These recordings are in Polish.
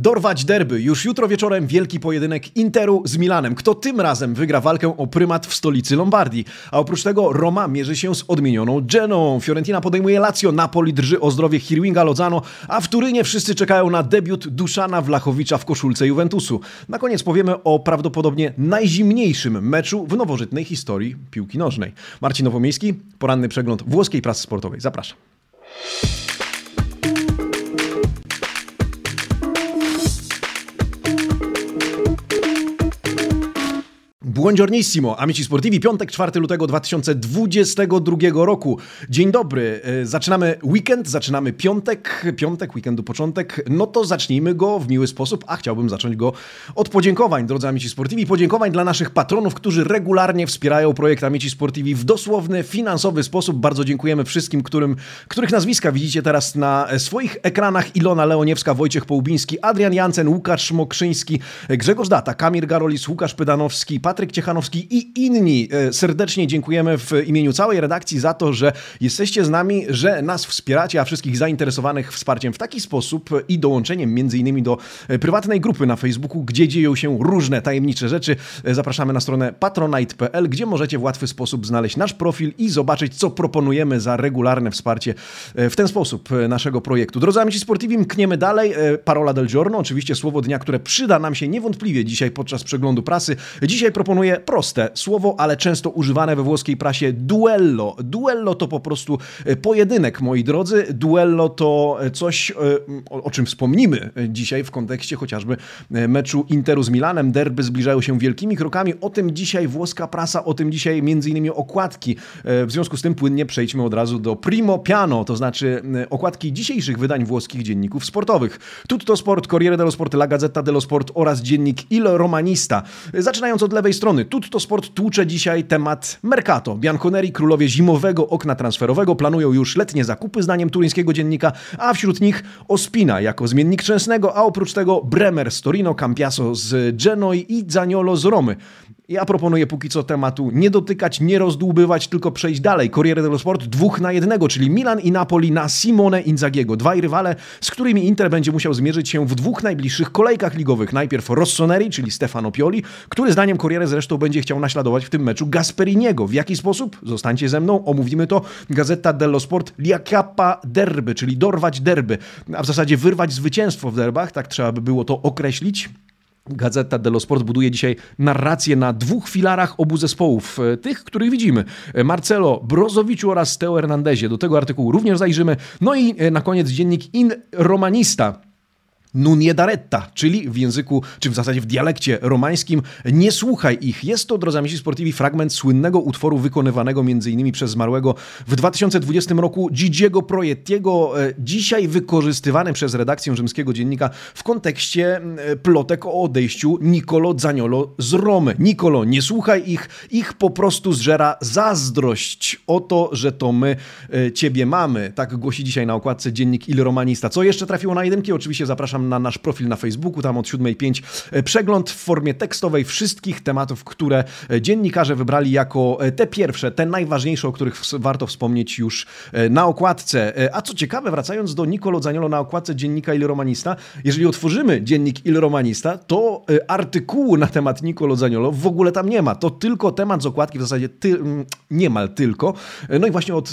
Dorwać derby. Już jutro wieczorem wielki pojedynek Interu z Milanem. Kto tym razem wygra walkę o prymat w stolicy Lombardii? A oprócz tego Roma mierzy się z odmienioną Geną. Fiorentina podejmuje Lazio, Napoli drży o zdrowie Hirwinga Lozano, a w Turynie wszyscy czekają na debiut Duszana Wlachowicza w koszulce Juventusu. Na koniec powiemy o prawdopodobnie najzimniejszym meczu w nowożytnej historii piłki nożnej. Marcin Nowomiejski, poranny przegląd włoskiej prasy sportowej. Zapraszam. Buongiornissimo, amici sportivi, piątek 4 lutego 2022 roku. Dzień dobry, e, zaczynamy weekend, zaczynamy piątek, piątek, weekendu początek, no to zacznijmy go w miły sposób, a chciałbym zacząć go od podziękowań, drodzy amici sportivi, podziękowań dla naszych patronów, którzy regularnie wspierają projekt Amici Sportivi w dosłowny, finansowy sposób. Bardzo dziękujemy wszystkim, którym, których nazwiska widzicie teraz na swoich ekranach. Ilona Leoniewska, Wojciech Połubiński, Adrian Jansen, Łukasz Mokrzyński, Grzegorz Data, Kamir Garolis, Łukasz Pydanowski, Patryk Patryk Ciechanowski i inni. E, serdecznie dziękujemy w imieniu całej redakcji za to, że jesteście z nami, że nas wspieracie, a wszystkich zainteresowanych wsparciem w taki sposób i dołączeniem między innymi do e, prywatnej grupy na Facebooku, gdzie dzieją się różne tajemnicze rzeczy. E, zapraszamy na stronę patronite.pl, gdzie możecie w łatwy sposób znaleźć nasz profil i zobaczyć, co proponujemy za regularne wsparcie w ten sposób naszego projektu. Drodzy amici sportivi, mkniemy dalej. Parola del giorno, oczywiście słowo dnia, które przyda nam się niewątpliwie dzisiaj podczas przeglądu prasy. Dzisiaj proponuję proponuję proste słowo, ale często używane we włoskiej prasie duello. Duello to po prostu e, pojedynek, moi drodzy. Duello to e, coś, e, o czym wspomnimy dzisiaj w kontekście chociażby meczu Interu z Milanem. Derby zbliżają się wielkimi krokami. O tym dzisiaj włoska prasa, o tym dzisiaj między innymi okładki. W związku z tym płynnie przejdźmy od razu do primo piano, to znaczy okładki dzisiejszych wydań włoskich dzienników sportowych. Tutto Sport, Corriere dello Sport, La Gazzetta dello Sport oraz dziennik Il Romanista. Zaczynając od lewej strony. Tutto Sport tłucze dzisiaj temat Mercato. Bianconeri, królowie zimowego okna transferowego, planują już letnie zakupy, zdaniem turyńskiego dziennika, a wśród nich Ospina jako zmiennik Trzęsnego, a oprócz tego Bremer z Torino, Campiaso z Genoi i Zaniolo z Romy. Ja proponuję póki co tematu nie dotykać, nie rozdłubywać, tylko przejść dalej. Corriere dello Sport dwóch na jednego, czyli Milan i Napoli na Simone Inzagiego. Dwaj rywale, z którymi Inter będzie musiał zmierzyć się w dwóch najbliższych kolejkach ligowych. Najpierw Rossoneri, czyli Stefano Pioli, który zdaniem Corriere zresztą będzie chciał naśladować w tym meczu Gasperiniego. W jaki sposób? Zostańcie ze mną, omówimy to. Gazeta dello Sport Liakappa derby, czyli dorwać derby, a w zasadzie wyrwać zwycięstwo w derbach, tak trzeba by było to określić. Gazeta dello Sport buduje dzisiaj narrację na dwóch filarach obu zespołów, e, tych, których widzimy. E, Marcelo Brozowiczu oraz Teo Hernandezie. Do tego artykułu również zajrzymy. No i e, na koniec dziennik In Romanista Nuniedaretta, czyli w języku, czy w zasadzie w dialekcie romańskim, nie słuchaj ich. Jest to, drodzy amici sportivi, fragment słynnego utworu wykonywanego m.in. przez zmarłego w 2020 roku Gigiego Projettiego, e, dzisiaj wykorzystywany przez redakcję rzymskiego dziennika w kontekście e, plotek o odejściu Nicolo Zaniolo z Romy. Nicolo, nie słuchaj ich, ich po prostu zżera zazdrość o to, że to my e, ciebie mamy. Tak głosi dzisiaj na okładce dziennik Il Romanista. Co jeszcze trafiło na jedynki? Oczywiście zapraszam na nasz profil na Facebooku, tam od 7.05 e, przegląd w formie tekstowej wszystkich tematów, które e, dziennikarze wybrali jako e, te pierwsze, te najważniejsze, o których warto wspomnieć już na okładce. A co ciekawe, wracając do Nicolo Zaniolo na okładce dziennika Il Romanista, jeżeli otworzymy dziennik Il Romanista, to artykułu na temat Nicolo Zaniolo w ogóle tam nie ma. To tylko temat z okładki, w zasadzie ty, niemal tylko. No i właśnie od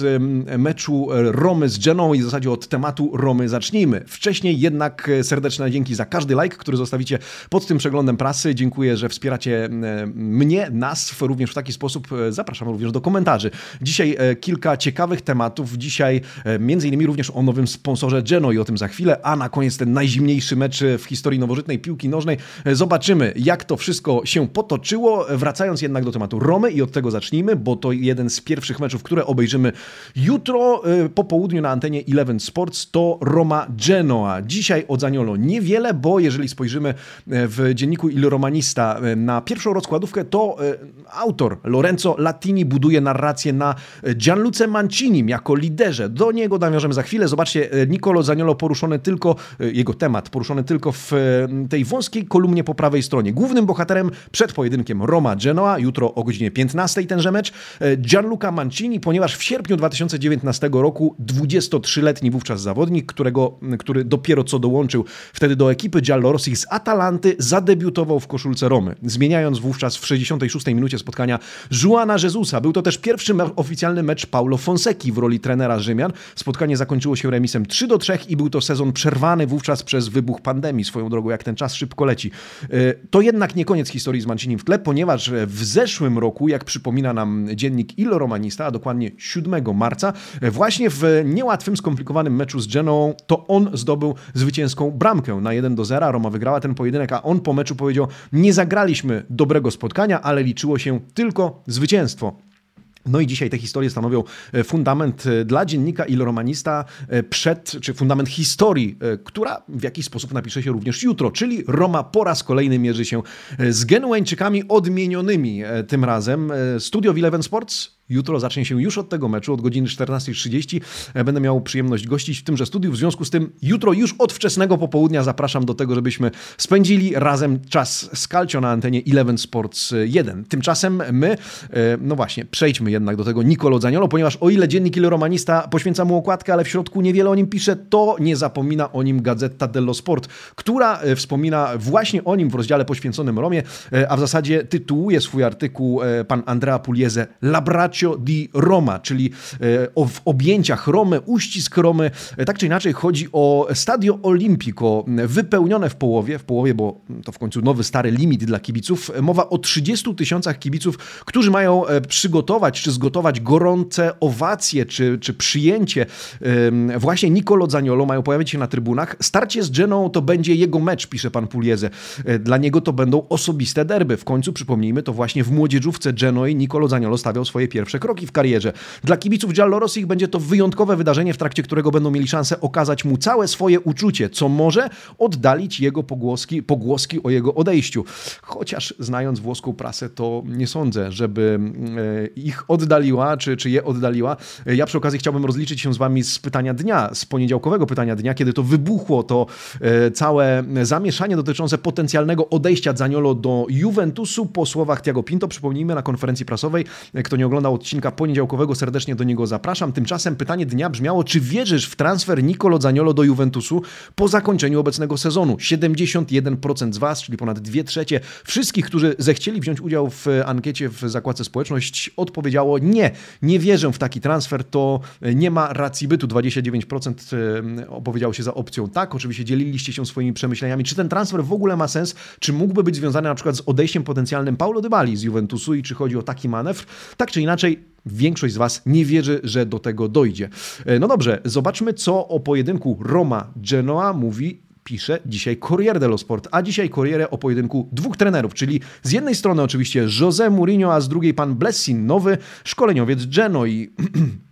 meczu Romy z Geną i w zasadzie od tematu Romy zacznijmy. Wcześniej jednak serdeczne dzięki za każdy like, który zostawicie pod tym przeglądem prasy. Dziękuję, że wspieracie e, mnie, nas również w taki sposób. E, zapraszam również do komentarzy. Dzisiaj e, kilka ciekawych tematów. Dzisiaj między innymi również o nowym sponsorze Geno i o tym za chwilę, a na koniec ten najzimniejszy mecz w historii nowożytnej piłki nożnej. Zobaczymy, jak to wszystko się potoczyło. Wracając jednak do tematu Romy i od tego zacznijmy, bo to jeden z pierwszych meczów, które obejrzymy jutro po południu na antenie Eleven Sports, to Roma Genoa. Dzisiaj od Zaniolo Niewiele, bo jeżeli spojrzymy e, w dzienniku Il Romanista e, na pierwszą rozkładówkę, to e, autor Lorenzo Latini buduje narrację na Gianluce Mancinim jako liderze. Do niego nawiążemy za chwilę. Zobaczcie, Nicolo Zaniolo poruszony tylko, jego temat poruszony tylko w tej wąskiej kolumnie po prawej stronie. Głównym bohaterem przed pojedynkiem Roma-Genoa, jutro o godzinie 15 tenże mecz, Gianluca Mancini, ponieważ w sierpniu 2019 roku 23-letni wówczas zawodnik, którego, który dopiero co dołączył Wtedy do ekipy Giallorossi z Atalanty zadebiutował w koszulce Romy, zmieniając wówczas w 66 minucie spotkania Juana Jezusa. Był to też pierwszy oficjalny mecz Paulo Fonseki w roli trenera Rzymian. Spotkanie zakończyło się remisem 3 do 3 i był to sezon przerwany wówczas przez wybuch pandemii. Swoją drogą, jak ten czas szybko leci. E, to jednak nie koniec historii z Mancinim w tle, ponieważ w zeszłym roku, jak przypomina nam dziennik Il Romanista, a dokładnie 7 marca, właśnie w niełatwym, skomplikowanym meczu z Genoą, to on zdobył zwycięską bramkę na 1 do 0. Roma wygrała ten pojedynek, a on po meczu powiedział: Nie zagraliśmy dobrego spotkania, ale liczyło się tylko zwycięstwo. No i dzisiaj te historie stanowią e, fundament e, dla dziennika Il Romanista e, przed, czy fundament historii, która w jakiś sposób napisze się również jutro, czyli Roma po raz kolejny mierzy się z Genueńczykami odmienionymi tym razem. Studio Eleven Sports Jutro zacznie się już od tego meczu, od godziny 14.30. Będę miał przyjemność gościć w tymże studiu. W związku z tym jutro już od wczesnego popołudnia zapraszam do tego, żebyśmy spędzili razem czas z Calcio na antenie Eleven Sports 1. Tymczasem my, e, no właśnie, przejdźmy jednak do tego Nicolo Zaniolo, ponieważ o ile dziennik Il Romanista poświęca mu okładkę, ale w środku niewiele o nim pisze, to nie zapomina o nim Gazeta dello Sport, która e, wspomina właśnie o nim w rozdziale poświęconym Romie, e, a w zasadzie tytułuje swój artykuł pan Andrea Pugliese Labraccio di Roma, czyli e, w objęciach Romy, uścisk Romy. E, tak czy inaczej chodzi o Stadio Olimpico, wypełnione w połowie, w połowie, bo to w końcu nowy, stary limit dla kibiców. Mowa o 30 tysiącach kibiców, którzy mają e, przygotować czy zgotować gorące owacje czy, czy przyjęcie właśnie Nicolo Zaniolo, mają pojawić się na trybunach. Starcie z Geną to będzie jego mecz, pisze pan Pulieze. Dla niego to będą osobiste derby. W końcu, przypomnijmy, to właśnie w młodzieżówce Genoi Nicolo Zaniolo stawiał swoje pierwsze pierwsze kroki w karierze. Dla kibiców Giallorossich będzie to wyjątkowe wydarzenie, w trakcie którego będą mieli szansę okazać mu całe swoje uczucie, co może oddalić jego pogłoski, pogłoski o jego odejściu. Chociaż znając włoską prasę, to nie sądzę, żeby e, ich oddaliła, czy, czy je oddaliła. Ja przy okazji chciałbym rozliczyć się z wami z pytania dnia, z poniedziałkowego pytania dnia, kiedy to wybuchło to e, całe zamieszanie dotyczące potencjalnego odejścia Zaniolo do Juventusu po słowach Tiago Pinto. Przypomnijmy na konferencji prasowej, kto nie oglądał odcinka poniedziałkowego serdecznie do niego zapraszam. Tymczasem pytanie dnia brzmiało, czy wierzysz w transfer Nicolo Zaniolo do Juventusu po zakończeniu obecnego sezonu? 71% z Was, czyli ponad 2 trzecie wszystkich, którzy zechcieli wziąć udział w ankiecie w zakładce społeczność, odpowiedziało nie, nie wierzę w taki transfer, to nie ma racji bytu. 29% opowiedziało się za opcją tak. Oczywiście dzieliliście się swoimi przemyśleniami, czy ten transfer w ogóle ma sens, czy mógłby być związany na przykład z odejściem potencjalnym Paulo Dybali z Juventusu i czy chodzi o taki manewr. Tak czy inaczej, większość z Was nie wierzy, że do tego dojdzie. E, no dobrze, zobaczmy, co o pojedynku Roma-Genoa mówi pisze dzisiaj Corriere dello Sport, a dzisiaj Corriere o pojedynku dwóch trenerów, czyli z jednej strony oczywiście José Mourinho, a z drugiej pan Blessin, nowy szkoleniowiec Genoi.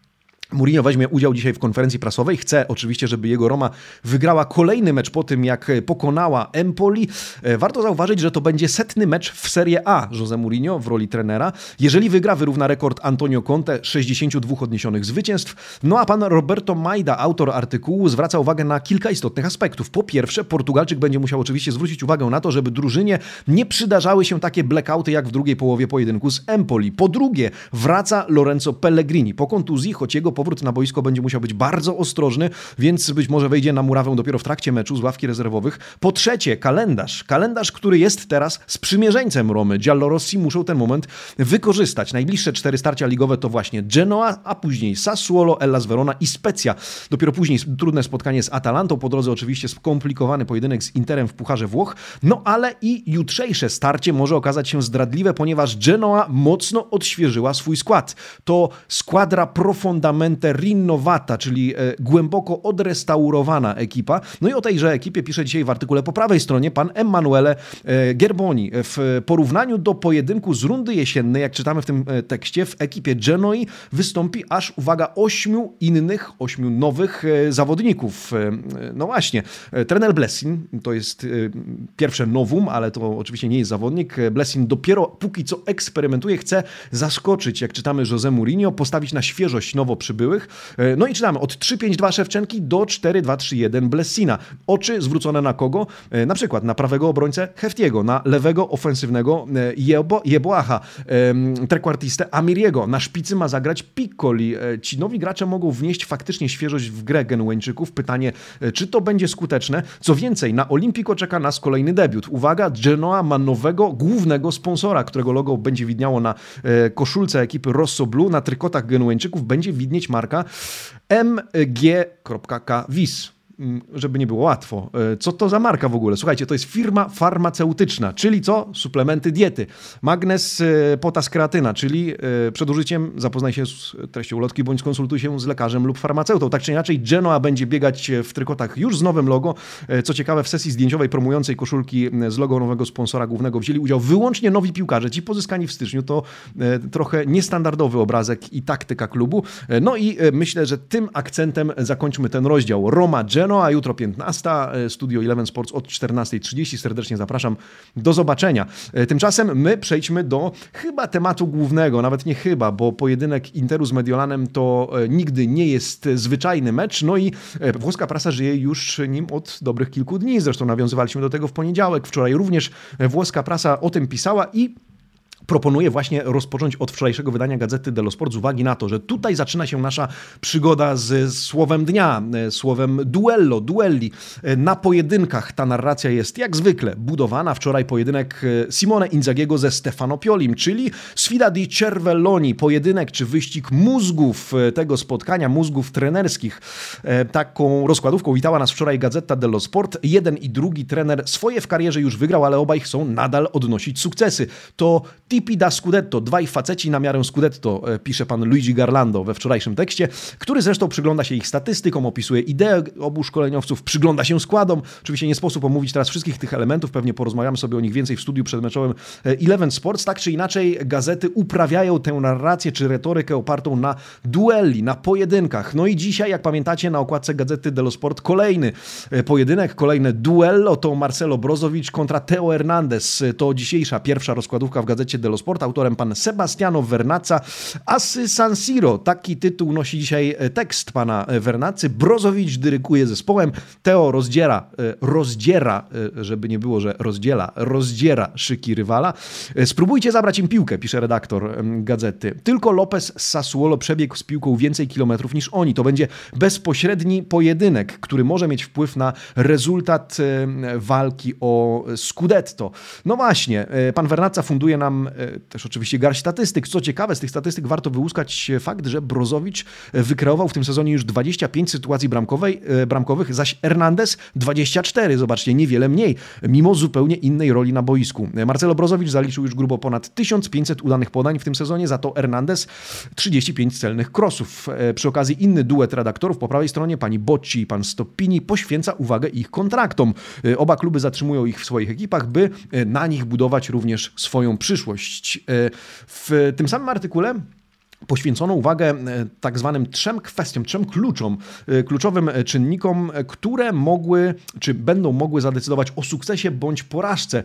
Mourinho weźmie udział dzisiaj w konferencji prasowej. Chce oczywiście, żeby jego Roma wygrała kolejny mecz po tym, jak pokonała Empoli. E, warto zauważyć, że to będzie setny mecz w Serie A Jose Mourinho w roli trenera. Jeżeli wygra, wyrówna rekord Antonio Conte 62 odniesionych zwycięstw. No a pan Roberto Majda, autor artykułu, zwraca uwagę na kilka istotnych aspektów. Po pierwsze, Portugalczyk będzie musiał oczywiście zwrócić uwagę na to, żeby drużynie nie przydarzały się takie blackouty jak w drugiej połowie pojedynku z Empoli. Po drugie, wraca Lorenzo Pellegrini. Po kontuzji, choć jego powrót na boisko będzie musiał być bardzo ostrożny, więc być może wejdzie na murawę dopiero w trakcie meczu z ławki rezerwowych. Po trzecie, kalendarz. Kalendarz, który jest teraz sprzymierzeńcem Romy. Giallorossi muszą ten moment wykorzystać. Najbliższe cztery starcia ligowe to właśnie Genoa, a później Sassuolo, Hellas Verona i Specja. Dopiero później trudne spotkanie z Atalantą, po drodze oczywiście skomplikowany pojedynek z Interem w Pucharze Włoch, no ale i jutrzejsze starcie może okazać się zdradliwe, ponieważ Genoa mocno odświeżyła swój skład. To składra profundamente Mente Rinnovata, czyli e, głęboko odrestaurowana ekipa. No i o tejże ekipie pisze dzisiaj w artykule po prawej stronie pan Emanuele e, Gerboni. W porównaniu do pojedynku z rundy jesiennej, jak czytamy w tym e, tekście, w ekipie Genoi wystąpi aż, uwaga, ośmiu innych, ośmiu nowych zawodników. No właśnie, trener Blessin to jest pierwsze nowum, ale to oczywiście nie jest zawodnik. Blessin dopiero póki co eksperymentuje, chce zaskoczyć, jak czytamy Jose Mourinho, postawić na świeżość nowo przy przybyłych. No i czytamy od 3-5-2 Szewczenki do 4-2-3-1 Blessina. Oczy zwrócone na kogo? Na przykład na prawego obrońcę Heftiego, na lewego ofensywnego Jebo, Jeboacha, trekwartistę Amiriego. Na szpicy ma zagrać Piccoli. Ci nowi gracze mogą wnieść faktycznie świeżość w grę Genueńczyków. Pytanie, czy to będzie skuteczne? Co więcej, na Olimpico czeka nas kolejny debiut. Uwaga, Genoa ma nowego głównego sponsora, którego logo będzie widniało na e, koszulce ekipy Rosso Blue, na trykotach Genueńczyków będzie widnieć marka MG.K Vis. Mm, żeby nie było łatwo. E, co to za marka w ogóle? Słuchajcie, to jest firma farmaceutyczna, czyli co? Suplementy diety. Magnes e, potas kreatyna, czyli e, przed użyciem zapoznaj się z treścią ulotki bądź skonsultuj się z lekarzem lub farmaceutą. Tak czy inaczej, Genoa będzie biegać w trykotach już z nowym logo. Co ciekawe, w sesji zdjęciowej promującej koszulki z logo nowego sponsora głównego wzięli udział wyłącznie nowi piłkarze. Ci pozyskani w styczniu to trochę niestandardowy obrazek i taktyka klubu. No i myślę, że tym akcentem zakończmy ten rozdział. Roma, Genoa Genoa, a jutro 15, e, Studio Eleven Sports od 14.30. Serdecznie zapraszam. Do zobaczenia. E, tymczasem my przejdźmy do chyba tematu głównego, nawet nie chyba, bo pojedynek Interu z Mediolanem to e, nigdy nie jest zwyczajny mecz, no i włoska prasa żyje już nim od dobrych kilku dni. Zresztą nawiązywaliśmy do tego w poniedziałek. Wczoraj również włoska prasa o tym pisała i proponuję właśnie rozpocząć od wczorajszego wydania Gazety dello Sport z uwagi na to, że tutaj zaczyna się nasza przygoda z słowem dnia, e, słowem duello, duelli. E, na pojedynkach ta narracja jest jak zwykle budowana. Wczoraj pojedynek e, Simone Inzagiego ze Stefano Piolim, czyli Sfida di Cervelloni, pojedynek czy wyścig mózgów tego spotkania, mózgów trenerskich. Taką rozkładówką witała nas wczoraj Gazeta dello Sport. Jeden i drugi trener swoje w karierze już wygrał, ale obaj chcą nadal odnosić sukcesy. To Tipi da Scudetto, dwaj faceci na miarę Scudetto, e, pisze pan Luigi Garlando we wczorajszym tekście, który zresztą przygląda się ich statystykom, opisuje idee obu szkoleniowców, przygląda się składom. Oczywiście nie sposób omówić teraz wszystkich tych elementów, pewnie porozmawiamy sobie o nich więcej w studiu przedmeczowym e, Eleven Sports. Tak czy inaczej gazety uprawiają tę narrację czy retorykę opartą na duelli, na pojedynkach. No i dzisiaj, jak pamiętacie, na okładce gazety dello Sport kolejny e, pojedynek, kolejne duello to Marcelo Brozowicz kontra Teo Hernandez. To dzisiejsza pierwsza rozkładówka w gazecie dello Sport, autorem pan Sebastiano Vernazza, Asy San Siro. Taki tytuł nosi dzisiaj e, tekst pana e, Vernacy. Brozowicz dyrykuje zespołem, Teo rozdziera, e, rozdziera, żeby nie było, że rozdziela, rozdziera szyki rywala. Spróbujcie zabrać im piłkę, pisze redaktor gazety. Tylko Lopez z Sassuolo przebiegł z piłką więcej kilometrów niż oni. To będzie bezpośredni pojedynek, który może mieć wpływ na rezultat walki o Scudetto. No właśnie, pan Vernazza funduje nam E, też oczywiście garść statystyk. Co ciekawe, z tych statystyk warto wyłuskać fakt, że Brozowicz wykreował w tym sezonie już 25 sytuacji bramkowej, e, bramkowych, zaś Hernandez 24. Zobaczcie, niewiele mniej, mimo zupełnie innej roli na boisku. Marcelo Brozowicz zaliczył już grubo ponad 1500 udanych podań w tym sezonie, za to Hernandez 35 celnych krosów. E, przy okazji inny duet redaktorów po prawej stronie, pani Bocci i pan Stoppini, poświęca uwagę ich kontraktom. Oba kluby zatrzymują ich w swoich ekipach, by na nich budować również swoją przyszłość. E, w tym samym artykule poświęcono uwagę e, tak zwanym trzem kwestiom, trzem kluczom, e, kluczowym czynnikom, które mogły, czy będą mogły zadecydować o sukcesie bądź porażce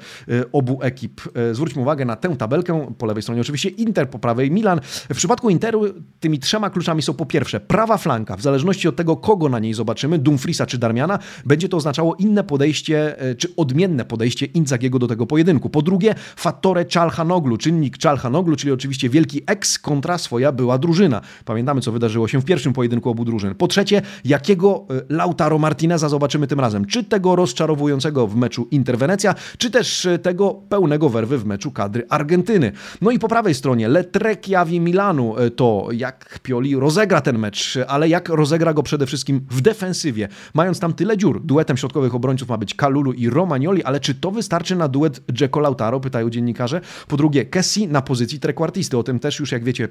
obu ekip. Zwróćmy uwagę na tę tabelkę, po lewej stronie oczywiście Inter, po prawej Milan. W przypadku Interu tymi trzema kluczami są po pierwsze prawa flanka, w zależności od tego, kogo na niej zobaczymy, Dumfriesa czy Darmiana, będzie to oznaczało inne podejście, czy odmienne podejście Inzagiego do tego pojedynku. Po drugie, fattore Czalhanoglu, czynnik Czalhanoglu, czyli oczywiście wielki ex kontra swoja była drużyna. Pamiętamy, co wydarzyło się w pierwszym pojedynku obu drużyn. Po trzecie, jakiego e, Lautaro Martineza zobaczymy tym razem? Czy tego rozczarowującego w meczu Interwenecja, czy też e, tego pełnego werwy w meczu kadry Argentyny. No i po prawej stronie Letrek Jawi Milanu e, to jak Pioli rozegra ten mecz, ale jak rozegra go przede wszystkim w defensywie, mając tam tyle dziur. Duetem środkowych obrońców ma być Kalulu i Romagnoli, ale czy to wystarczy na duet Dzeko Lautaro, pytają dziennikarze. Po drugie, Kessi na pozycji trekwartisty. O tym też już, jak wiecie,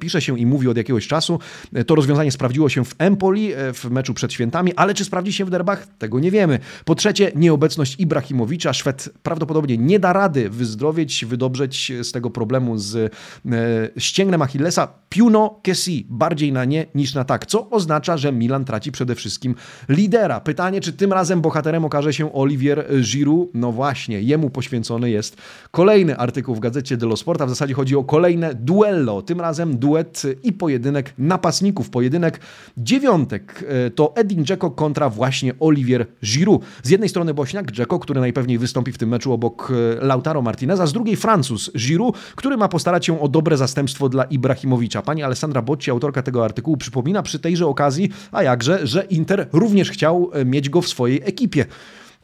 pisze się i mówi od jakiegoś czasu. E, to rozwiązanie sprawdziło się w Empoli e, w meczu przed świętami, ale czy sprawdzi się w derbach? Tego nie wiemy. Po trzecie, nieobecność Ibrahimowicza. Szwed prawdopodobnie nie da rady wyzdrowieć, wydobrzeć z tego problemu z ścięgnem Achillesa. Piuno Kessi, bardziej na nie niż na tak, co oznacza, że Milan traci przede wszystkim lidera. Pytanie, czy tym razem bohaterem okaże się Olivier Giroud? No właśnie, jemu poświęcony jest kolejny artykuł w gazecie dello Sport, a w zasadzie chodzi o kolejne duello. Tym razem razem duet i pojedynek napastników. Pojedynek dziewiątek to Edin Dzeko kontra właśnie Olivier Giroud. Z jednej strony Bośniak Dzeko, który najpewniej wystąpi w tym meczu obok Lautaro Martineza, z drugiej Francuz Giroud, który ma postarać się o dobre zastępstwo dla Ibrahimowicza. Pani Alessandra Bocci, autorka tego artykułu, przypomina przy tejże okazji, a jakże, że Inter również chciał mieć go w swojej ekipie.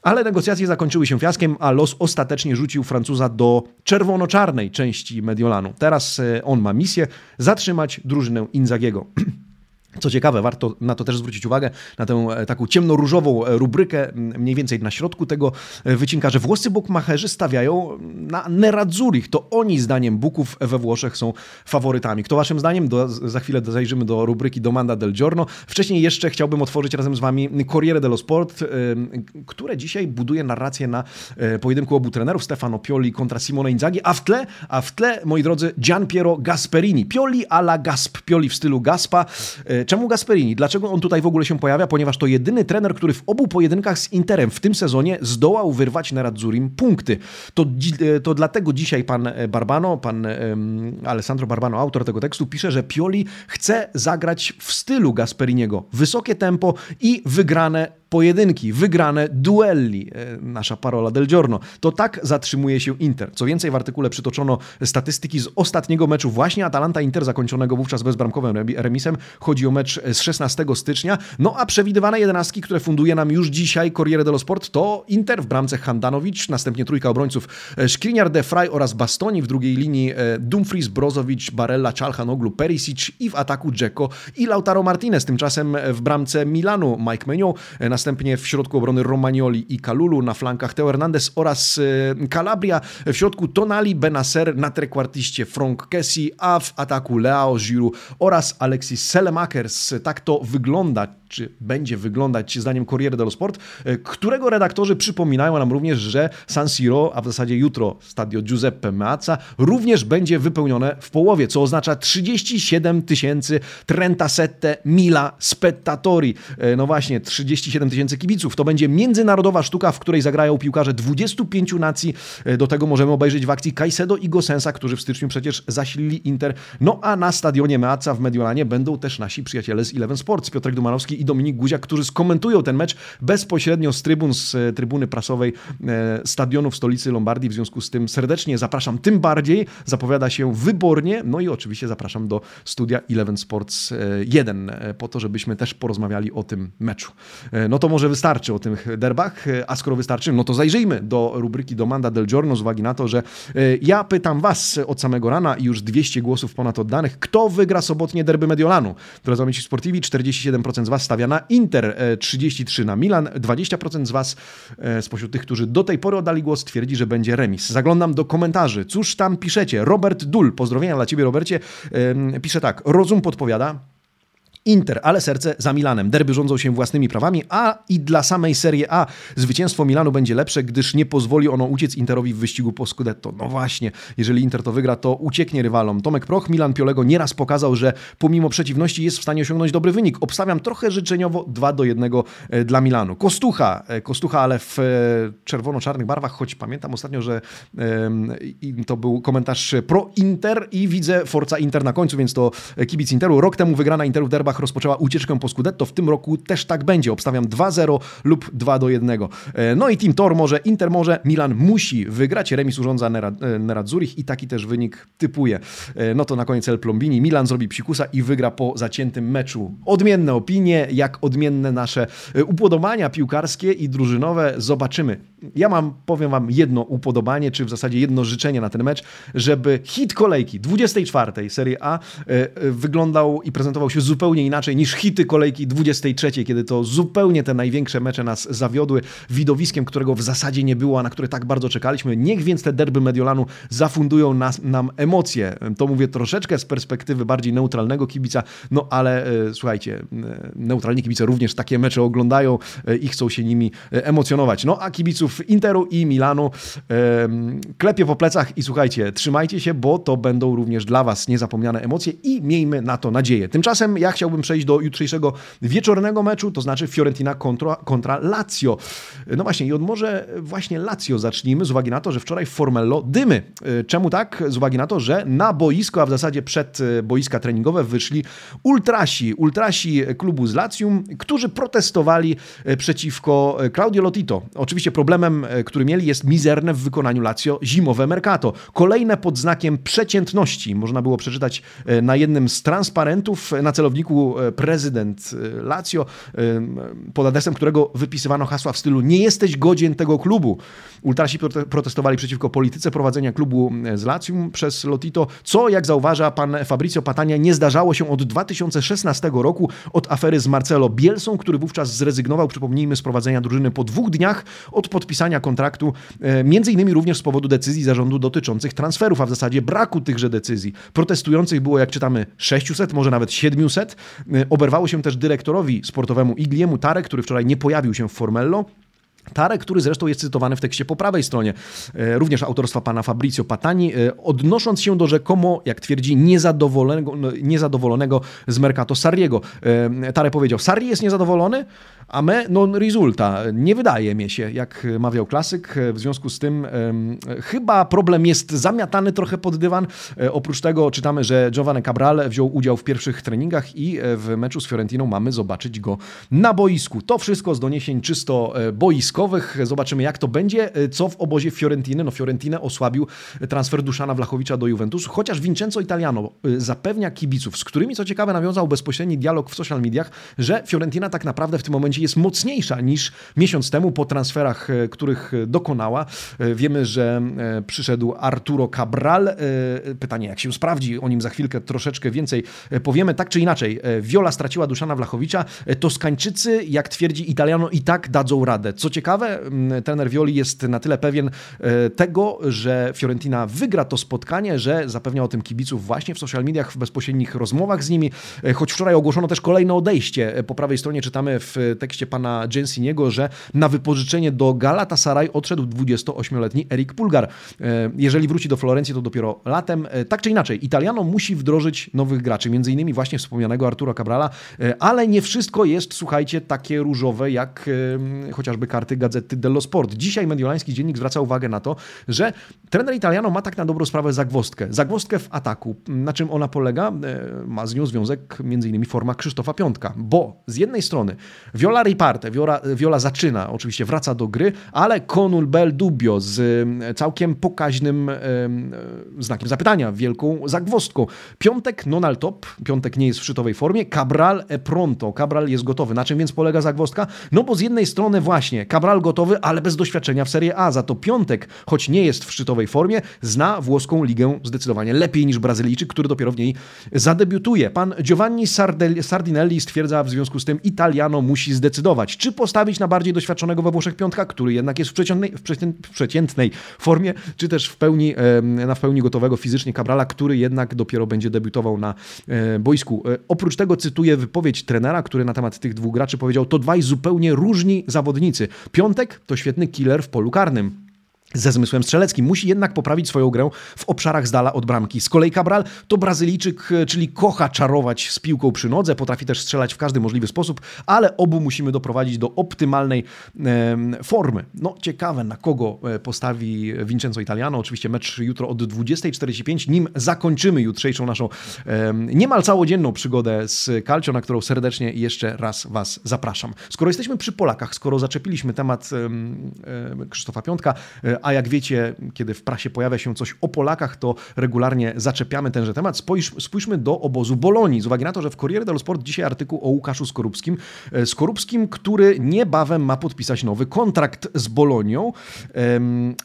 Ale negocjacje zakończyły się fiaskiem, a los ostatecznie rzucił Francuza do czerwono-czarnej części Mediolanu. Teraz e, on ma misję zatrzymać drużynę Inzagiego. Co ciekawe, warto na to też zwrócić uwagę, na tę e, taką ciemnoróżową e, rubrykę, mniej więcej na środku tego e, wycinka, że włoscy bukmacherzy stawiają na Nerazzurich. To oni, zdaniem Buków, we Włoszech są faworytami. Kto waszym zdaniem? Do, za chwilę zajrzymy do rubryki Domanda del Giorno. Wcześniej jeszcze chciałbym otworzyć razem z wami Corriere dello Sport, które dzisiaj buduje narrację na pojedynku obu trenerów, Stefano Pioli kontra Simone Inzaghi, a w tle, a w tle, moi drodzy, Gian Piero Gasperini. Pioli alla Gasp, Pioli w stylu Gaspa. Czemu Gasperini? Dlaczego on tutaj w ogóle się pojawia? Ponieważ to jedyny trener, który w obu pojedynkach z Interem w tym sezonie zdołał wyrwać na Radzurim punkty. To, e, to dlatego dzisiaj pan e, Barbano, pan um, Alessandro Barbano, autor tego tekstu, pisze, że Pioli chce zagrać w stylu Gasperiniego. Wysokie tempo i wygrane pojedynki, wygrane duelli, e, nasza parola del giorno. To tak zatrzymuje się Inter. Co więcej, w artykule przytoczono statystyki z ostatniego meczu właśnie Atalanta-Inter, zakończonego wówczas bezbramkowym remisem. Chodzi o mecz z 16 stycznia. No a przewidywane jedenastki, które funduje nam już dzisiaj Corriere dello Sport, to Inter w bramce Handanowicz, następnie trójka obrońców e, Skriniar, De Frey oraz Bastoni, w drugiej linii e, Dumfries, Brozowicz, Barella, Czalhanoglu, Perisic i w ataku Dzeko i Lautaro Martinez. Tymczasem w bramce Milanu Mike Menu, następnie w środku obrony Romagnoli i Kalulu, na flankach Teo Hernandez oraz e, Calabria, w środku Tonali, Benacer, na trekwartiście Frank Kessi, a w ataku Leo Giroud oraz Alexis Selemakers. Tak to wygląda czy będzie wyglądać zdaniem Corriere dello Sport, e, którego redaktorzy przypominają nam również, że San Siro, a w zasadzie jutro stadio Giuseppe Meazza, również będzie wypełnione w połowie, co oznacza 37 tysięcy 37 mila spettatori. E, no właśnie, 37 tysięcy kibiców. To będzie międzynarodowa sztuka, w której zagrają piłkarze 25 nacji. E, do tego możemy obejrzeć w akcji Caicedo i Gosensa, którzy w styczniu przecież zasilili Inter. No a na stadionie Meazza w Mediolanie będą też nasi przyjaciele z Eleven Sports, Piotrek Dumanowski i Dominik Guziak, którzy skomentują ten mecz bezpośrednio z trybun, z e, trybuny prasowej e, stadionu w stolicy Lombardii. W związku z tym serdecznie zapraszam tym bardziej. Zapowiada się wybornie. No i oczywiście zapraszam do studia Eleven Sports 1 e, po to, żebyśmy też porozmawiali o tym meczu. No to może wystarczy o tych derbach, a skoro wystarczy, no to zajrzyjmy do rubryki Domanda del Giorno z uwagi na to, że ja pytam Was od samego rana i już 200 głosów ponad oddanych, kto wygra sobotnie derby Mediolanu. Drodzy amici sportivi, 47% z Was stawia na Inter, 33 e, na Milan. 20% z Was e, spośród tych, którzy do tej pory oddali głos, twierdzi, że będzie remis. Zaglądam do komentarzy. Cóż tam piszecie? Robert Dul, pozdrowienia dla Ciebie, Robercie. Pisze tak. Rozum podpowiada, Inter, ale serce za Milanem. Derby rządzą się własnymi prawami, a i dla samej Serie A zwycięstwo Milanu będzie lepsze, gdyż nie pozwoli ono uciec Interowi w wyścigu po Scudetto. No właśnie, jeżeli Inter to wygra, to ucieknie rywalom. Tomek Proch, Milan Piolego nieraz pokazał, że pomimo przeciwności jest w stanie osiągnąć dobry wynik. Obstawiam trochę życzeniowo 2 do 1 e, dla Milanu. Kostucha, e, Kostucha, ale w e, czerwono-czarnych barwach, choć pamiętam ostatnio, że to był komentarz pro Inter i widzę Forza Inter na końcu, więc to kibic Interu. Rok temu wygrana Interu w derbach rozpoczęła ucieczkę po Scudetto. W tym roku też tak będzie. Obstawiam 2-0 lub 2-1. E, no i Team Tor może, Inter może, Milan musi wygrać. Remis urządza Nerad Zurich i taki też wynik typuje. E, no to na koniec El Plombini. Milan zrobi psikusa i wygra po zaciętym meczu. Odmienne opinie, jak odmienne nasze e, upodobania piłkarskie i drużynowe. Zobaczymy. Ja mam, powiem wam, jedno upodobanie, czy w zasadzie jedno życzenie na ten mecz, żeby hit kolejki 24 Serie A wyglądał i prezentował się zupełnie inaczej niż hity kolejki 23, kiedy to zupełnie te największe mecze nas zawiodły widowiskiem, którego w zasadzie nie było, a na które tak bardzo czekaliśmy. Niech więc te derby Mediolanu zafundują nas, nam emocje. To mówię troszeczkę z perspektywy bardziej neutralnego kibica, no ale e, słuchajcie, e, neutralni kibice również takie mecze oglądają e, i chcą się nimi emocjonować. No a kibiców kibiców Interu i Milanu klepie po plecach i słuchajcie, trzymajcie się, bo to będą również dla Was niezapomniane emocje i miejmy na to nadzieję. Tymczasem ja chciałbym przejść do jutrzejszego wieczornego meczu, to znaczy Fiorentina kontra, kontra Lazio. No właśnie i od może właśnie Lazio zacznijmy z uwagi na to, że wczoraj Formello dymy. Czemu tak? Z uwagi na to, że na boisko, a w zasadzie przed boiska treningowe wyszli ultrasi, ultrasi klubu z Lazium, którzy protestowali przeciwko Claudio Lotito. Oczywiście problemem, który mieli jest mizerne w wykonaniu Lazio zimowe Mercato. Kolejne pod znakiem przeciętności. Można było przeczytać e, na jednym z transparentów na celowniku e, prezydent e, Lazio, pod adresem którego wypisywano hasła w stylu nie jesteś godzien tego klubu. Ultrasi protestowali przeciwko polityce prowadzenia klubu z Lazio przez Lotito, co jak zauważa pan Fabrizio Patania nie zdarzało się od 2016 roku, od afery z Marcelo Bielsą, który wówczas zrezygnował, przypomnijmy, z prowadzenia drużyny po dwóch dniach od podpisania kontraktu, między innymi również z powodu decyzji zarządu dotyczących transferów, a w zasadzie braku tychże decyzji. Protestujących było, jak czytamy, 600, może nawet 700. Oberwało się też dyrektorowi sportowemu Igliemu Tare, który wczoraj nie pojawił się w Formello. Tarek, który zresztą jest cytowany w tekście po prawej stronie, e, również autorstwa pana Fabrizio Patani, e, odnosząc się do rzekomo, jak twierdzi, niezadowolonego, no, niezadowolonego z Mercato Sarriego. E, Tarek powiedział, Sarri jest niezadowolony, a me non risulta. Nie wydaje mi się, jak mawiał klasyk. W związku z tym chyba problem jest zamiatany trochę pod dywan. Oprócz tego czytamy, że Giovanni Cabral wziął udział w pierwszych treningach i w meczu z Fiorentiną mamy zobaczyć go na boisku. To wszystko z doniesień czysto boiskowych boiskowych. Zobaczymy, jak to będzie. E, co w obozie Fiorentiny? No Fiorentinę osłabił transfer Duszana Wlachowicza do Juventusu, chociaż Vincenzo Italiano e, zapewnia kibiców, z którymi, co ciekawe, nawiązał bezpośredni dialog w social mediach, że Fiorentina tak naprawdę w tym momencie jest mocniejsza niż miesiąc temu po transferach, e, których dokonała. Wiemy, że przyszedł Arturo Cabral. Pytanie, jak się sprawdzi, o nim za chwilkę troszeczkę więcej powiemy. Tak czy inaczej, Viola straciła Duszana Wlachowicza. Toskańczycy, jak twierdzi Italiano, i tak dadzą radę. Co ciekawe, trener Violi jest na tyle pewien e, tego, że Fiorentina wygra to spotkanie, że zapewnia o tym kibiców właśnie w social mediach, w bezpośrednich rozmowach z nimi, e, choć wczoraj ogłoszono też kolejne odejście. E, po prawej stronie czytamy w tekście pana Gensiniego, że na wypożyczenie do Galatasaray odszedł 28-letni Erik Pulgar. Jeżeli wróci do Florencji, to dopiero latem. Tak czy inaczej, Italiano musi wdrożyć nowych graczy, między innymi właśnie wspomnianego Artura Cabrala, ale nie wszystko jest, słuchajcie, takie różowe, jak chociażby karty Gazety dello Sport. Dzisiaj mediolański dziennik zwraca uwagę na to, że trener Italiano ma tak na dobrą sprawę zagwostkę. Zagwostkę w ataku. Na czym ona polega? E, ma z nią związek m.in. forma Krzysztofa Piątka, bo z jednej strony Viola Riparte, Viola, Viola zaczyna, oczywiście wraca do gry, ale Conul Bel Dubio z całkiem pokaźnym e, znakiem zapytania, wielką zagwostką. Piątek non al top, Piątek nie jest w szczytowej formie, Cabral e pronto, Cabral jest gotowy. Na czym więc polega zagwostka? No bo z jednej strony właśnie Cabral gotowy, ale bez doświadczenia w Serie A. Za to Piątek, choć nie jest w szczytowej formie, zna włoską ligę zdecydowanie lepiej niż Brazylijczyk, który dopiero w niej zadebiutuje. Pan Giovanni Sardinelli stwierdza w związku z tym, Italiano musi zdecydować, czy postawić na bardziej doświadczonego we Włoszech Piątka, który jednak jest w przeciętnej, w przeciętnej formie, czy też w pełni, na w pełni gotowego fizycznie Cabrala, który jednak dopiero będzie debiutował na boisku. E, oprócz tego cytuję wypowiedź trenera, który na temat tych dwóch graczy powiedział, to dwaj zupełnie różni zawodnicy. Piątek to świetny killer w polu karnym ze zmysłem strzeleckim. Musi jednak poprawić swoją grę w obszarach z dala od bramki. Z kolei Cabral to Brazylijczyk, e, czyli kocha czarować z piłką przy nodze, potrafi też strzelać w każdy możliwy sposób, ale obu musimy doprowadzić do optymalnej e, formy. No ciekawe, na kogo e, postawi Vincenzo Italiano. Oczywiście mecz jutro od 20.45, nim zakończymy jutrzejszą naszą e, niemal całodzienną przygodę z Calcio, na którą serdecznie jeszcze raz Was zapraszam. Skoro jesteśmy przy Polakach, skoro zaczepiliśmy temat e, Krzysztofa Piątka, e, a jak wiecie, kiedy w prasie pojawia się coś o Polakach, to regularnie zaczepiamy tenże temat. Spójrz, spójrzmy do obozu Bolonii, z uwagi na to, że w Corriere dello Sport dzisiaj artykuł o Łukaszu Skorupskim. E, Skorupskim, który niebawem ma podpisać nowy kontrakt z Bolonią.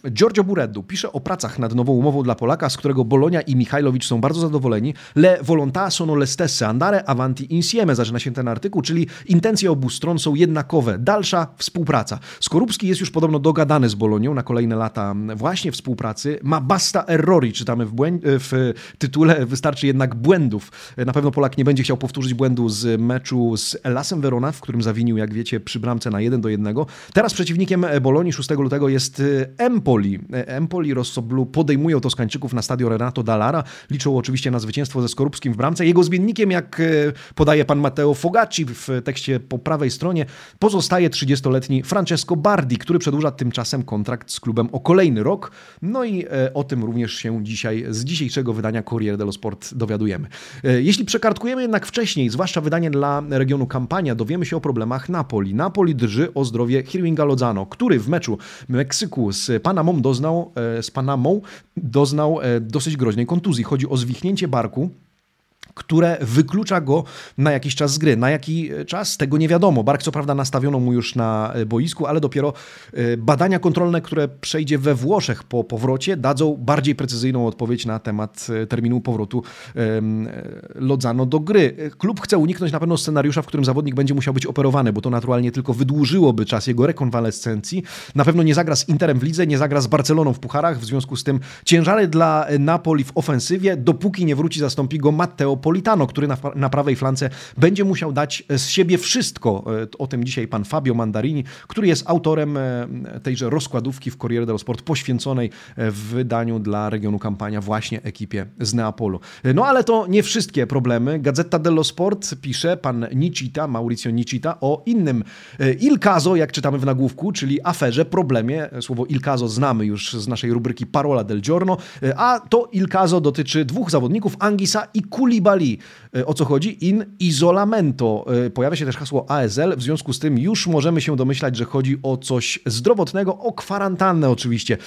Giorgio Bureddu pisze o pracach nad nową umową dla Polaka, z którego Bolonia i Michajlowicz są bardzo zadowoleni. Le volontà sono le stesse, andare avanti insieme, zaczyna się ten artykuł, czyli intencje obu stron są jednakowe. Dalsza współpraca. Skorupski jest już podobno dogadany z Bolonią na kolejne lata właśnie współpracy. Ma basta errori, czytamy w, w tytule, wystarczy jednak błędów. Na pewno Polak nie będzie chciał powtórzyć błędu z meczu z Elasem Verona, w którym zawinił, jak wiecie, przy bramce na 1 do 1. Teraz przeciwnikiem Bolonii 6 lutego jest Empoli. Empoli Rossoblu podejmują Toskańczyków na stadion Renato Dallara. Liczą oczywiście na zwycięstwo ze Skorupskim w bramce. Jego zmiennikiem, jak podaje pan Matteo Fogacci w tekście po prawej stronie, pozostaje 30-letni Francesco Bardi, który przedłuża tymczasem kontrakt z klubem o kolejny rok. No i e, o tym również się dzisiaj z dzisiejszego wydania Corriere dello Sport dowiadujemy. E, jeśli przekartkujemy jednak wcześniej, zwłaszcza wydanie dla regionu Kampania, dowiemy się o problemach Napoli. Napoli drży o zdrowie Hirvinga Lozano, który w meczu Meksyku z Panamą doznał, e, z Panamą doznał dosyć groźnej kontuzji. Chodzi o zwichnięcie barku które wyklucza go na jakiś czas z gry. Na jaki czas? Tego nie wiadomo. Bark co prawda nastawiono mu już na e, boisku, ale dopiero e, badania kontrolne, które przejdzie we Włoszech po powrocie, dadzą bardziej precyzyjną odpowiedź na temat e, terminu powrotu Lodzano do gry. Klub chce uniknąć na pewno scenariusza, w którym zawodnik będzie musiał być operowany, bo to naturalnie tylko wydłużyłoby czas jego rekonwalescencji. Na pewno nie zagra z Interem w lidze, nie zagra z Barceloną w pucharach, w związku z tym ciężary dla Napoli w ofensywie, dopóki nie wróci, zastąpi go Matteo Politano, który na, na prawej flance będzie musiał dać z siebie wszystko. E, o tym dzisiaj pan Fabio Mandarini, który jest autorem e, tejże rozkładówki w Corriere dello Sport poświęconej e, w wydaniu dla regionu kampania właśnie ekipie z Neapolu. No ale to nie wszystkie problemy. Gazeta dello Sport pisze pan Nicita, Mauricio Nicita o innym Il caso, jak czytamy w nagłówku, czyli aferze, problemie. Słowo Il caso znamy już z naszej rubryki Parola del Giorno, a to Il caso dotyczy dwóch zawodników, Angisa i Koulibaly E, o co chodzi? In isolamento. E, pojawia się też hasło ASL, w związku z tym już możemy się domyślać, że chodzi o coś zdrowotnego, o kwarantannę oczywiście.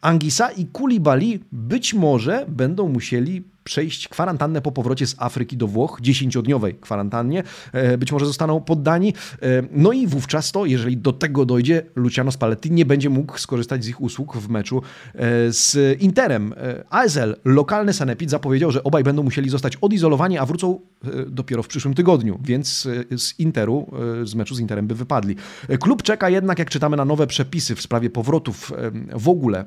Angisa i Kulibali być może będą musieli przejść kwarantannę po powrocie z Afryki do Włoch, dziesięciodniowej kwarantannie. E, być może zostaną poddani. E, no i wówczas to, jeżeli do tego dojdzie, Luciano Spalletti nie będzie mógł skorzystać z ich usług w meczu e, z Interem. ASL, lokalny sanepid, zapowiedział, że obaj będą musieli zostać odizolowani, a wrócą dopiero w przyszłym tygodniu, więc z Interu, z meczu z Interem by wypadli. Klub czeka jednak, jak czytamy, na nowe przepisy w sprawie powrotów w ogóle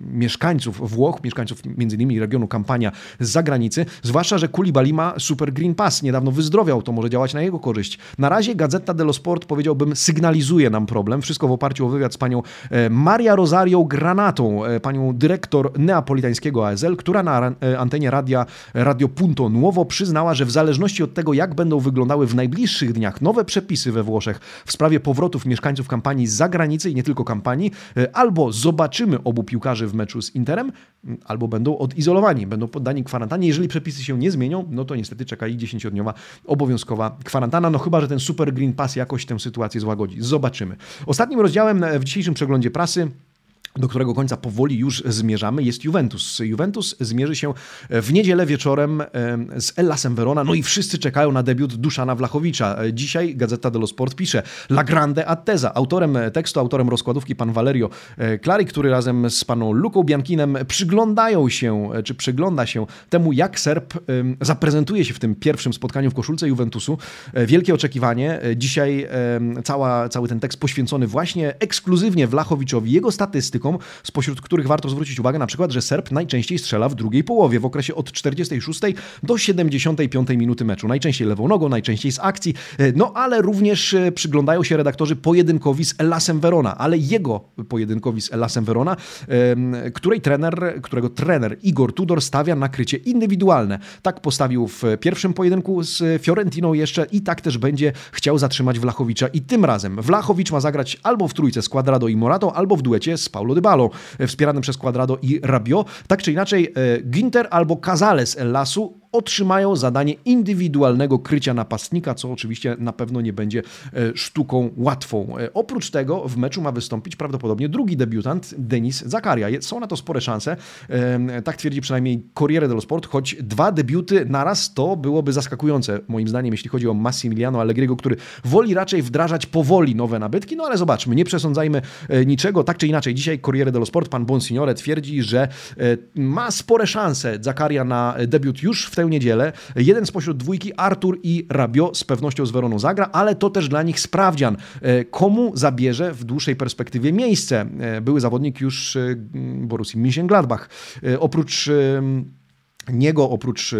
mieszkańców Włoch, mieszkańców m.in. regionu Kampania z zagranicy, zwłaszcza, że Koulibaly ma super Green Pass, niedawno wyzdrowiał, to może działać na jego korzyść. Na razie Gazeta dello Sport, powiedziałbym, sygnalizuje nam problem, wszystko w oparciu o wywiad z panią e, Maria Rosario Granatą, e, panią dyrektor neapolitańskiego ASL, która na e, antenie radia Radio Punto Nuovo przyznała, że w zależności od tego, jak będą wyglądały w najbliższych dniach nowe przepisy we Włoszech w sprawie powrotów mieszkańców kampanii z zagranicy i nie tylko kampanii, albo zobaczymy obu piłkarzy w meczu z Interem, albo będą odizolowani, będą poddani kwarantannie kwarantannie. Jeżeli przepisy się nie zmienią, no to niestety czeka ich 10-dniowa obowiązkowa kwarantanna. No chyba, że ten Super Green Pass jakoś tę sytuację złagodzi. Zobaczymy. Ostatnim rozdziałem w dzisiejszym przeglądzie prasy do którego końca powoli już zmierzamy, jest Juventus. Juventus zmierzy się w niedzielę wieczorem z Ellasem Verona, no i wszyscy czekają na debiut Duszana Wlachowicza. Dzisiaj Gazeta dello Sport pisze La Grande Attesa. Autorem tekstu, autorem rozkładówki pan Valerio e, Clari, który razem z paną Luką Biankinem przyglądają się, e, czy przygląda się temu, jak Serb zaprezentuje się w tym pierwszym spotkaniu w koszulce Juventusu. E, wielkie oczekiwanie. Dzisiaj cała, cały ten tekst poświęcony właśnie ekskluzywnie Wlachowiczowi, jego statystykom, spośród których warto zwrócić uwagę na przykład, że Serb najczęściej strzela w drugiej połowie, w okresie od 46 do 75 minuty meczu. Najczęściej lewą nogą, najczęściej z akcji, e, no ale również e, przyglądają się redaktorzy pojedynkowi z Elasem Verona, ale jego pojedynkowi z Elasem Verona, której trener, którego trener Igor Tudor stawia na krycie indywidualne. Tak postawił w pierwszym pojedynku z Fiorentiną jeszcze i tak też będzie chciał zatrzymać Wlachowicza i tym razem Wlachowicz ma zagrać albo w trójce z Quadrado i Morato, albo w duecie z Paulo Dybalo, e, wspieranym przez Quadrado i Rabio. Tak czy inaczej, e, Ginter albo Cazales El Lasu otrzymają zadanie indywidualnego krycia napastnika, co oczywiście na pewno nie będzie e, sztuką łatwą. E, oprócz tego w meczu ma wystąpić prawdopodobnie drugi debiutant, Denis Zakaria. Są na to spore szanse, e, tak twierdzi przynajmniej Corriere dello Sport, choć dwa debiuty naraz to byłoby zaskakujące, moim zdaniem, jeśli chodzi o Massimiliano Allegriego, który woli raczej wdrażać powoli nowe nabytki, no ale zobaczmy, nie przesądzajmy niczego, tak czy inaczej. Dzisiaj Corriere dello Sport, pan Bonsignore twierdzi, że ma spore szanse Zakaria na debiut już w tę niedzielę. Jeden spośród dwójki, Artur i Rabio, z pewnością z Weroną zagra, ale to też dla nich sprawdzian. Komu zabierze w dłuższej perspektywie miejsce? Były zawodnik już Borussii Mönchengladbach. Oprócz niego oprócz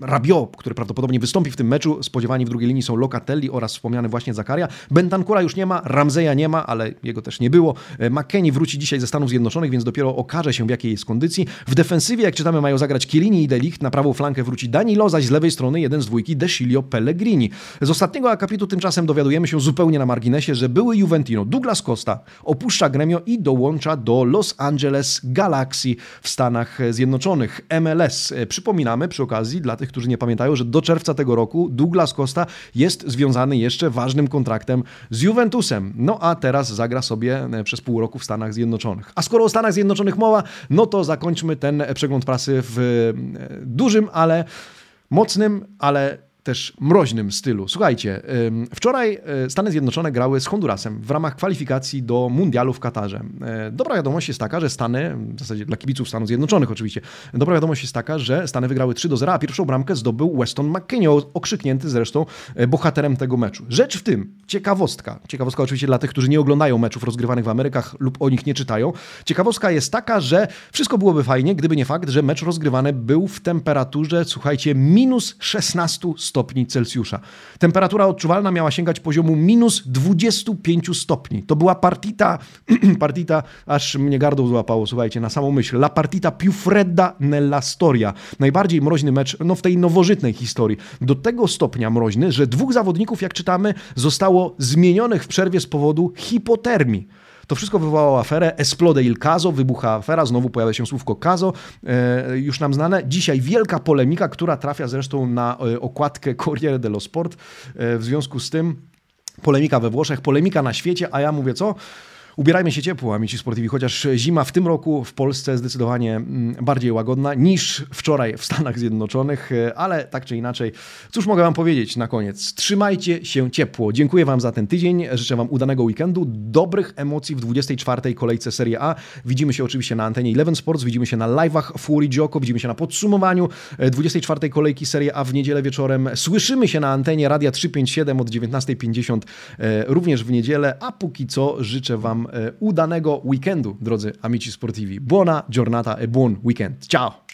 Rabiot, który prawdopodobnie wystąpi w tym meczu, spodziewani w drugiej linii są Locatelli oraz wspomniany właśnie Zakaria. Bentancura już nie ma, Ramzeja nie ma, ale jego też nie było. E, McKennie wróci dzisiaj ze Stanów Zjednoczonych, więc dopiero okaże się w jakiej jest kondycji. W defensywie, jak czytamy, mają zagrać Chiellini i Delicht. Na prawą flankę wróci Danilo, zaś z lewej strony jeden z dwójki Desilio Pellegrini. Z ostatniego akapitu tymczasem dowiadujemy się zupełnie na marginesie, że były Juventino Douglas Costa opuszcza gremio i dołącza do Los Angeles Galaxy w Stanach Zjednoczonych. Zjednoczonych, MLS. E, przypominamy przy okazji, dla tych, którzy nie pamiętają, że do czerwca tego roku Douglas Costa jest związany jeszcze ważnym kontraktem z Juventusem. No a teraz zagra sobie e, przez pół roku w Stanach Zjednoczonych. A skoro o Stanach Zjednoczonych mowa, no to zakończmy ten przegląd prasy w e, dużym, ale mocnym, ale też mroźnym stylu. Słuchajcie, wczoraj e, Stany Zjednoczone grały z Hondurasem w ramach kwalifikacji do mundialu w Katarze. E, dobra wiadomość jest taka, że Stany, w zasadzie dla kibiców Stanów Zjednoczonych oczywiście, dobra wiadomość jest taka, że Stany wygrały 3 do 0, a pierwszą bramkę zdobył Weston McKinney, okrzyknięty zresztą e, bohaterem tego meczu. Rzecz w tym, ciekawostka, ciekawostka oczywiście dla tych, którzy nie oglądają meczów rozgrywanych w Amerykach lub o nich nie czytają, ciekawostka jest taka, że wszystko byłoby fajnie, gdyby nie fakt, że mecz rozgrywany był w temperaturze, słuchajcie, minus 16 stopni stopni Celsjusza. Temperatura odczuwalna miała sięgać poziomu minus 25 stopni. To była partita, partita, aż mnie gardło złapało, słuchajcie, na samą myśl. La partita più fredda nella storia. Najbardziej mroźny mecz no, w tej nowożytnej historii. Do tego stopnia mroźny, że dwóch zawodników, jak czytamy, zostało zmienionych w przerwie z powodu hipotermii. To wszystko wywołało aferę. Esplode il caso, wybucha afera, znowu pojawia się słówko caso, e, już nam znane. Dzisiaj wielka polemika, która trafia zresztą na e, okładkę Corriere dello Sport. E, w związku z tym polemika we Włoszech, polemika na świecie, a ja mówię co? Ubierajmy się ciepło, amici sportivi, chociaż zima w tym roku w Polsce zdecydowanie mm, bardziej łagodna niż wczoraj w Stanach Zjednoczonych, ale tak czy inaczej, cóż mogę Wam powiedzieć na koniec? Trzymajcie się ciepło. Dziękuję Wam za ten tydzień, życzę Wam udanego weekendu, dobrych emocji w 24. kolejce Serie A. Widzimy się oczywiście na antenie Eleven Sports, widzimy się na live'ach Fury Joko, widzimy się na podsumowaniu 24. kolejki Serie A w niedzielę wieczorem. Słyszymy się na antenie Radia 357 od 19.50 e, również w niedzielę, a póki co życzę Wam E, udanego weekendu, drodzy amici sportivi. Buona giornata e buon weekend. Ciao!